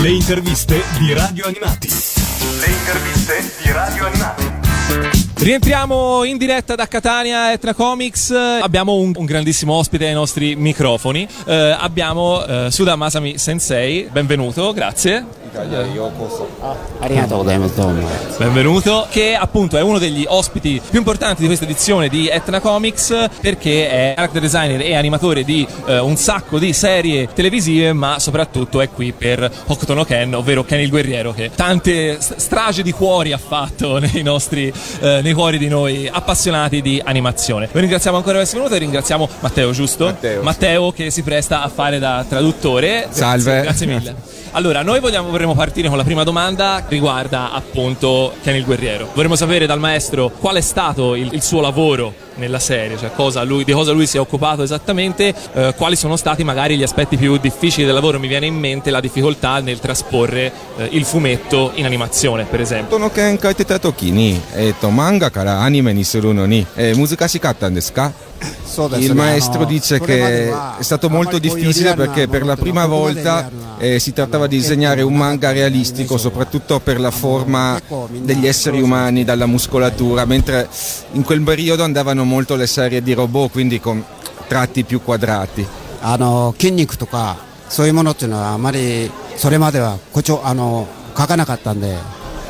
Le interviste di Radio Animati. Le interviste di Radio Animati. Rientriamo in diretta da Catania Etna Comics. Abbiamo un, un grandissimo ospite ai nostri microfoni. Eh, abbiamo eh, Suda Masami Sensei. Benvenuto, grazie. Benvenuto, che appunto è uno degli ospiti più importanti di questa edizione di Etna Comics perché è character designer e animatore di eh, un sacco di serie televisive, ma soprattutto è qui per Hokuto Ken, ovvero Ken il guerriero, che tante st- strage di cuori ha fatto nei nostri eh, nei cuori di noi appassionati di animazione. Vi ringraziamo ancora per essere venuto e ringraziamo Matteo, giusto? Matteo, sì. Matteo che si presta a fare da traduttore. Salve. Grazie, grazie mille. Allora, noi vogliamo, vorremmo partire con la prima domanda che riguarda appunto Ken il Guerriero. Vorremmo sapere dal maestro qual è stato il, il suo lavoro nella serie, cioè cosa lui, di cosa lui si è occupato esattamente, eh, quali sono stati magari gli aspetti più difficili del lavoro. Mi viene in mente la difficoltà nel trasporre eh, il fumetto in animazione, per esempio. この件書いてた時に、えー、と漫画からアニメにするのに、えー難しかったんですか Il maestro dice che è stato molto difficile perché per la prima volta eh, si trattava di disegnare un manga realistico, soprattutto per la forma degli esseri umani, dalla muscolatura, mentre in quel periodo andavano molto le serie di robot, quindi con tratti più quadrati. あの筋肉とかそういうものっていうのはあまりそれまでは誇張あの書かなかったんで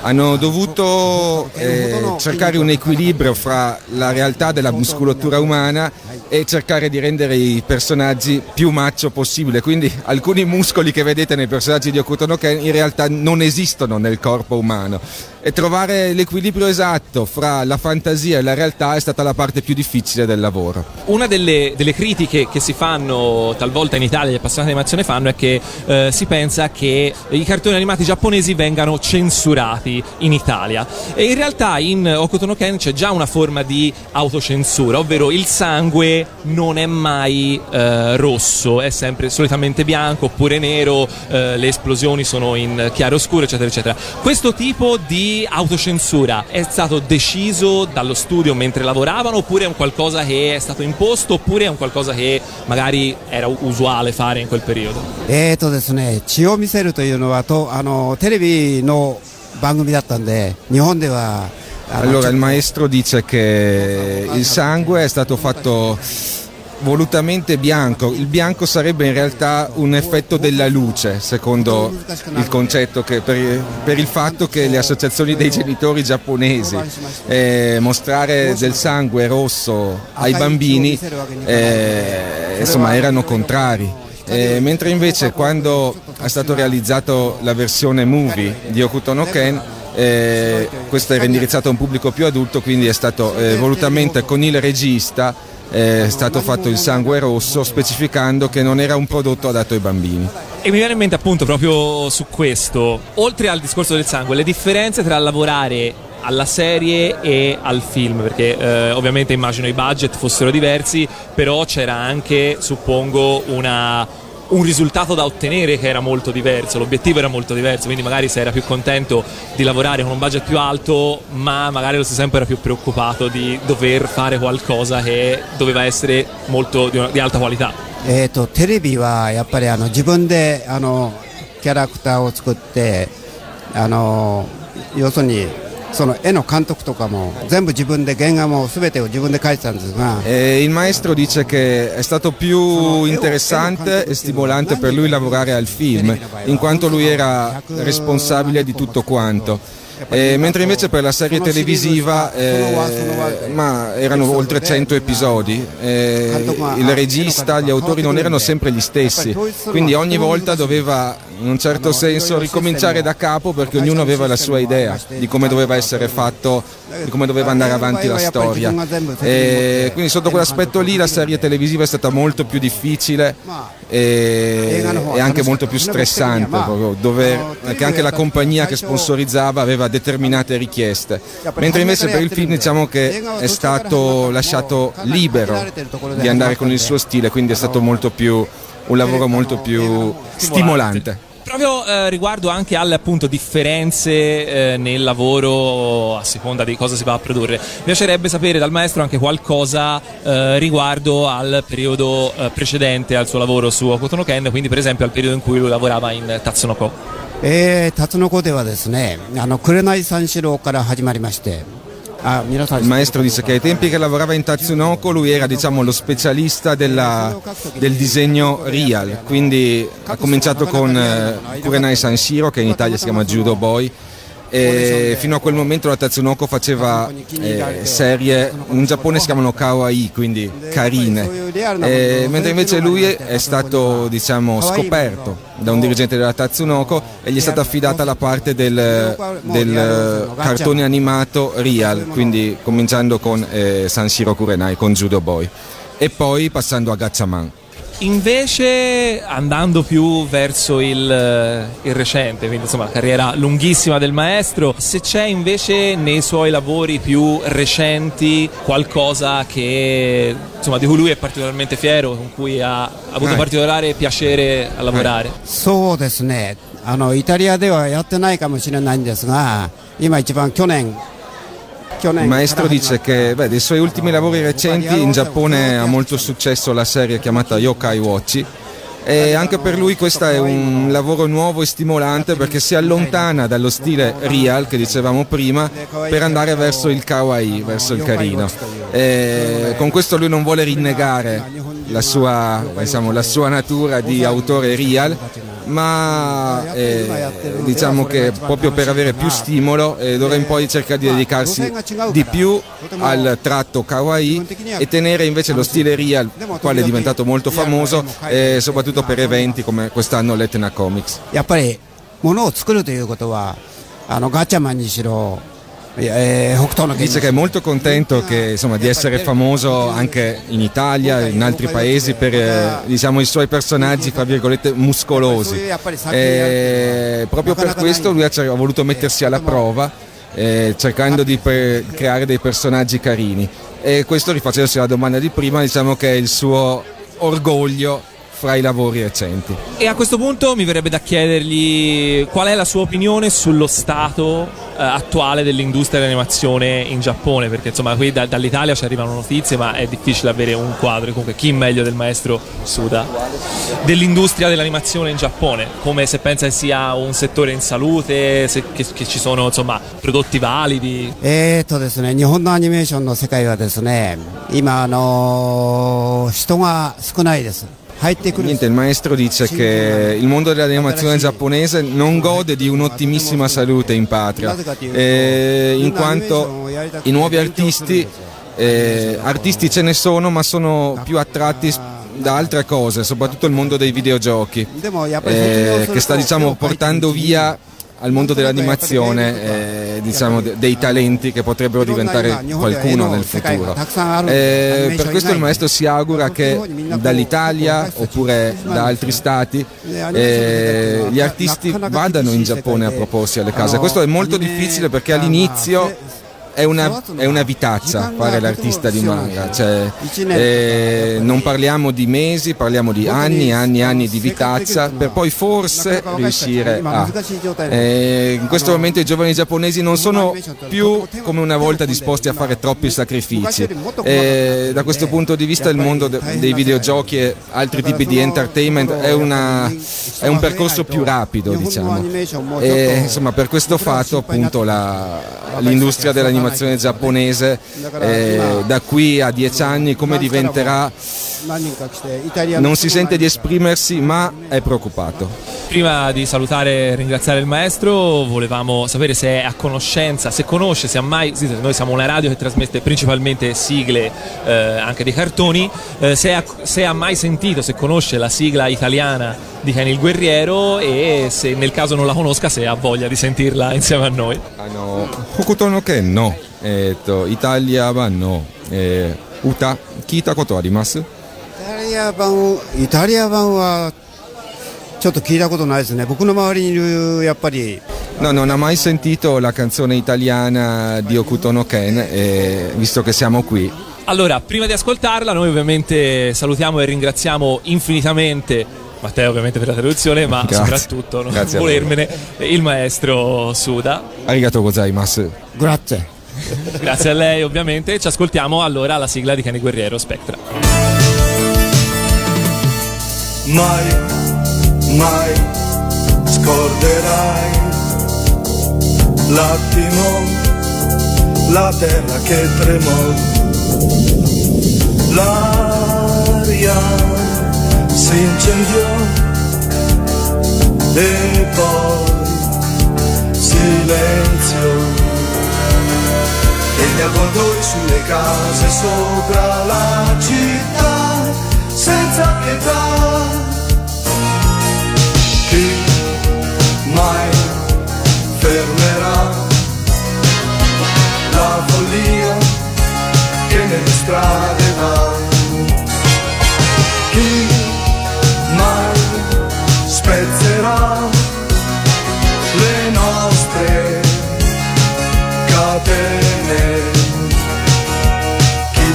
hanno dovuto eh, cercare un equilibrio fra la realtà della muscolatura umana e cercare di rendere i personaggi più macho possibile. Quindi alcuni muscoli che vedete nei personaggi di Okuto no Ken in realtà non esistono nel corpo umano. E trovare l'equilibrio esatto fra la fantasia e la realtà è stata la parte più difficile del lavoro. Una delle, delle critiche che si fanno talvolta in Italia, gli appassionati di animazione fanno, è che eh, si pensa che i cartoni animati giapponesi vengano censurati in Italia. E in realtà in Okuto no Ken c'è già una forma di autocensura, ovvero il sangue non è mai eh, rosso, è sempre solitamente bianco oppure nero, eh, le esplosioni sono in chiaro scuro, eccetera, eccetera. Questo tipo di autocensura è stato deciso dallo studio mentre lavoravano oppure è un qualcosa che è stato imposto oppure è un qualcosa che magari era usuale fare in quel periodo? えーとですね血を見せるというのはとあのテレビの番組だったんで日本ではあの Allora il maestro dice che il sangue è stato fatto volutamente bianco. Il bianco sarebbe in realtà un effetto della luce, secondo il concetto che per, per il fatto che le associazioni dei genitori giapponesi eh, mostrare del sangue rosso ai bambini eh, insomma erano contrari. Eh, mentre invece quando è stato realizzato la versione movie di Okuto no Ken eh, questo era indirizzato a un pubblico più adulto quindi è stato eh, volutamente con il regista è stato fatto il sangue rosso specificando che non era un prodotto adatto ai bambini. E mi viene in mente appunto proprio su questo, oltre al discorso del sangue, le differenze tra lavorare alla serie e al film, perché eh, ovviamente immagino i budget fossero diversi, però c'era anche, suppongo, una, un risultato da ottenere che era molto diverso, l'obiettivo era molto diverso, quindi magari si era più contento di lavorare con un budget più alto, ma magari allo stesso tempo era più preoccupato di dover fare qualcosa che doveva essere molto di, una- di alta qualità. えーとテレビはやっぱりあの自分であのキャラクターを作ってあの要するに その絵の監督とかも全部自分で原画も全てを自分で描いてたんですが E il maestro dice che è stato più interessante e stimolante per lui lavorare al film, in quanto lui era responsabile di tutto quanto. E mentre invece per la serie televisiva eh, ma erano oltre 100 episodi, eh, il regista, gli autori non erano sempre gli stessi, quindi ogni volta doveva in un certo senso ricominciare da capo perché ognuno aveva la sua idea di come doveva essere fatto, di come doveva andare avanti la storia. E quindi sotto quell'aspetto lì la serie televisiva è stata molto più difficile e, e anche molto più stressante, proprio, dover- perché anche la compagnia che sponsorizzava aveva determinate richieste, mentre invece per il film diciamo che è stato lasciato libero di andare con il suo stile, quindi è stato molto più, un lavoro molto più stimolante Proprio eh, riguardo anche alle appunto differenze eh, nel lavoro a seconda di cosa si va a produrre, mi piacerebbe sapere dal maestro anche qualcosa eh, riguardo al periodo eh, precedente al suo lavoro su Okuto no Ken, quindi per esempio al periodo in cui lui lavorava in Tatsunoko. えー、タツノコではですねあの紅三四郎から始まりまして Ah, il maestro dice che ai tempi che lavorava in Tatsunoko lui era diciamo, lo specialista della, del disegno real, quindi ha cominciato con eh, Kurenai Sanshiro che in Italia si chiama Judo Boy e fino a quel momento la Tatsunoko faceva eh, serie in Giappone si chiamano kawaii quindi carine. e, mentre invece lui è stato diciamo, scoperto da un dirigente della Tatsunoko e gli è stata affidata la parte del, del cartone animato real quindi cominciando con eh, Sanshiro Kurenai con Judo Boy. E poi passando a Gatchaman Invece andando più verso il, eh, il, recente, quindi insomma carriera lunghissima del maestro, se c'è invece nei suoi lavori più recenti qualcosa che, insomma, di cui lui è particolarmente fiero, con cui ha, ha avuto particolare piacere a lavorare. そうですね。あのイタリアではやってないかもしれないんですが、今一番去年 il maestro dice che beh, dei suoi ultimi lavori recenti in Giappone ha molto successo la serie chiamata Yokai Watchi e anche per lui questo è un lavoro nuovo e stimolante perché si allontana dallo stile real che dicevamo prima per andare verso il kawaii, verso il carino. E con questo lui non vuole rinnegare la sua, diciamo, la sua natura di autore real ma eh, diciamo che proprio per avere più stimolo eh, d'ora in poi cerca di dedicarsi di più al tratto kawaii e tenere invece lo stile real, quale è diventato molto famoso, eh, soprattutto per eventi come quest'anno l'Etna Comics. やっぱり物を作るということはあのガチャマンにしろ Dice che è molto contento che, insomma, di essere famoso anche in Italia in altri paesi per eh, diciamo, i suoi personaggi, fra virgolette, muscolosi. E proprio per questo lui ha voluto mettersi alla prova eh, cercando di pre- creare dei personaggi carini. E questo rifacendosi alla domanda di prima, diciamo che è il suo orgoglio fra i lavori recenti. E a questo punto mi verrebbe da chiedergli qual è la sua opinione sullo stato eh, attuale dell'industria dell'animazione in Giappone, perché insomma qui da, dall'Italia ci arrivano notizie, ma è difficile avere un quadro. Comunque, chi meglio del maestro Suda dell'industria dell'animazione in Giappone? Come se pensa che sia un settore in salute, se, che, che ci sono insomma prodotti validi? えーとですね、日本のアニメーションの世界はですね、今あの人が少ないです。 Niente, il maestro dice che il mondo dell'animazione giapponese non gode di un'ottimissima salute in patria, eh, in quanto i nuovi artisti, eh, artisti ce ne sono, ma sono più attratti da altre cose, soprattutto il mondo dei videogiochi, eh, che sta diciamo, portando via al mondo dell'animazione eh, diciamo, de- dei talenti che potrebbero diventare qualcuno nel futuro. Eh, per questo il maestro si augura che dall'Italia oppure da altri stati eh, gli artisti vadano in Giappone a proporsi alle case. Questo è molto difficile perché all'inizio è una, è una, vitaccia fare l'artista di manga, cioè, eh, non parliamo di mesi, parliamo di anni anni e anni di vitaccia per poi forse riuscire a... Eh, in questo momento i giovani giapponesi non sono più come una volta disposti a fare troppi sacrifici. Eh, da questo punto di vista il mondo de- dei videogiochi e altri tipi di entertainment è, una, è un percorso più rapido, diciamo. E, insomma, per questo fatto appunto la, l'industria dell'animazione animazione giapponese eh, da qui a dieci anni come diventerà? non si sente di esprimersi ma è preoccupato. Prima di salutare e ringraziare il maestro volevamo sapere se è a conoscenza se conosce se ha mai noi siamo una radio che trasmette principalmente sigle eh, anche dei cartoni eh, se, ha, se ha mai sentito se conosce la sigla italiana di Ken il Guerriero e se nel caso non la conosca se ha voglia di sentirla insieme a noi. Ah no, Hokuto no Ken no, えっとイタリア版の、えー、歌聞いたことあります？イタリア版イタリア版はちょっと聞いたことないですね。僕の周りにいるやっぱり No, non ha mai sentito la canzone italiana di Okuto no Ken, eh, visto che siamo qui. Allora, prima di ascoltarla, noi ovviamente salutiamo e ringraziamo infinitamente Matteo ovviamente per la traduzione, ma Grazie. soprattutto non Grazie volermene il maestro Suda. Arigato gozaimasu. Grazie. Grazie a lei ovviamente, ci ascoltiamo allora la sigla di Cani Guerriero Spectra. Mai, mai scorderai l'attimo, la terra che tremò, l'aria si incendiò e poi silenzio. E gli avvoltoi sulle case sopra la città senza pietà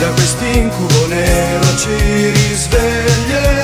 da quest'incubo nero ci risveglieremo.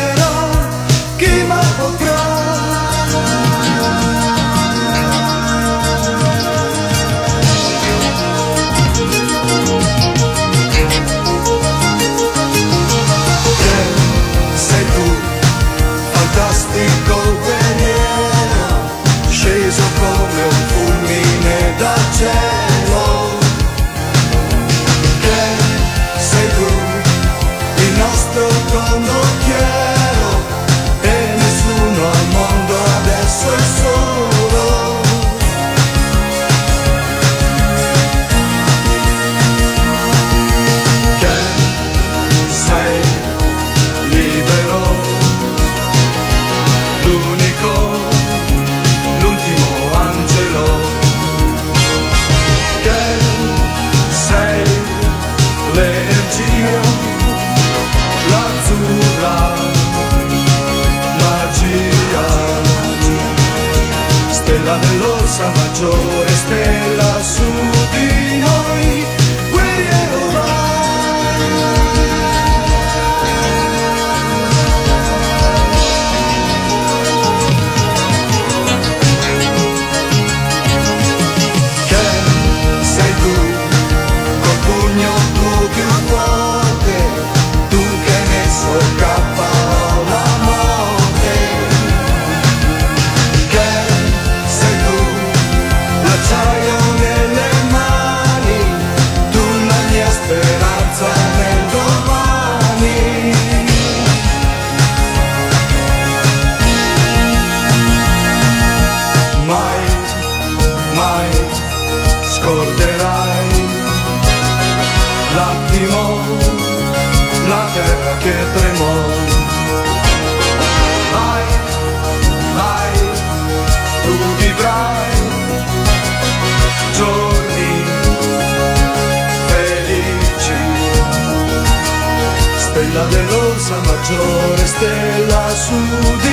dell'onza maggiore stella su di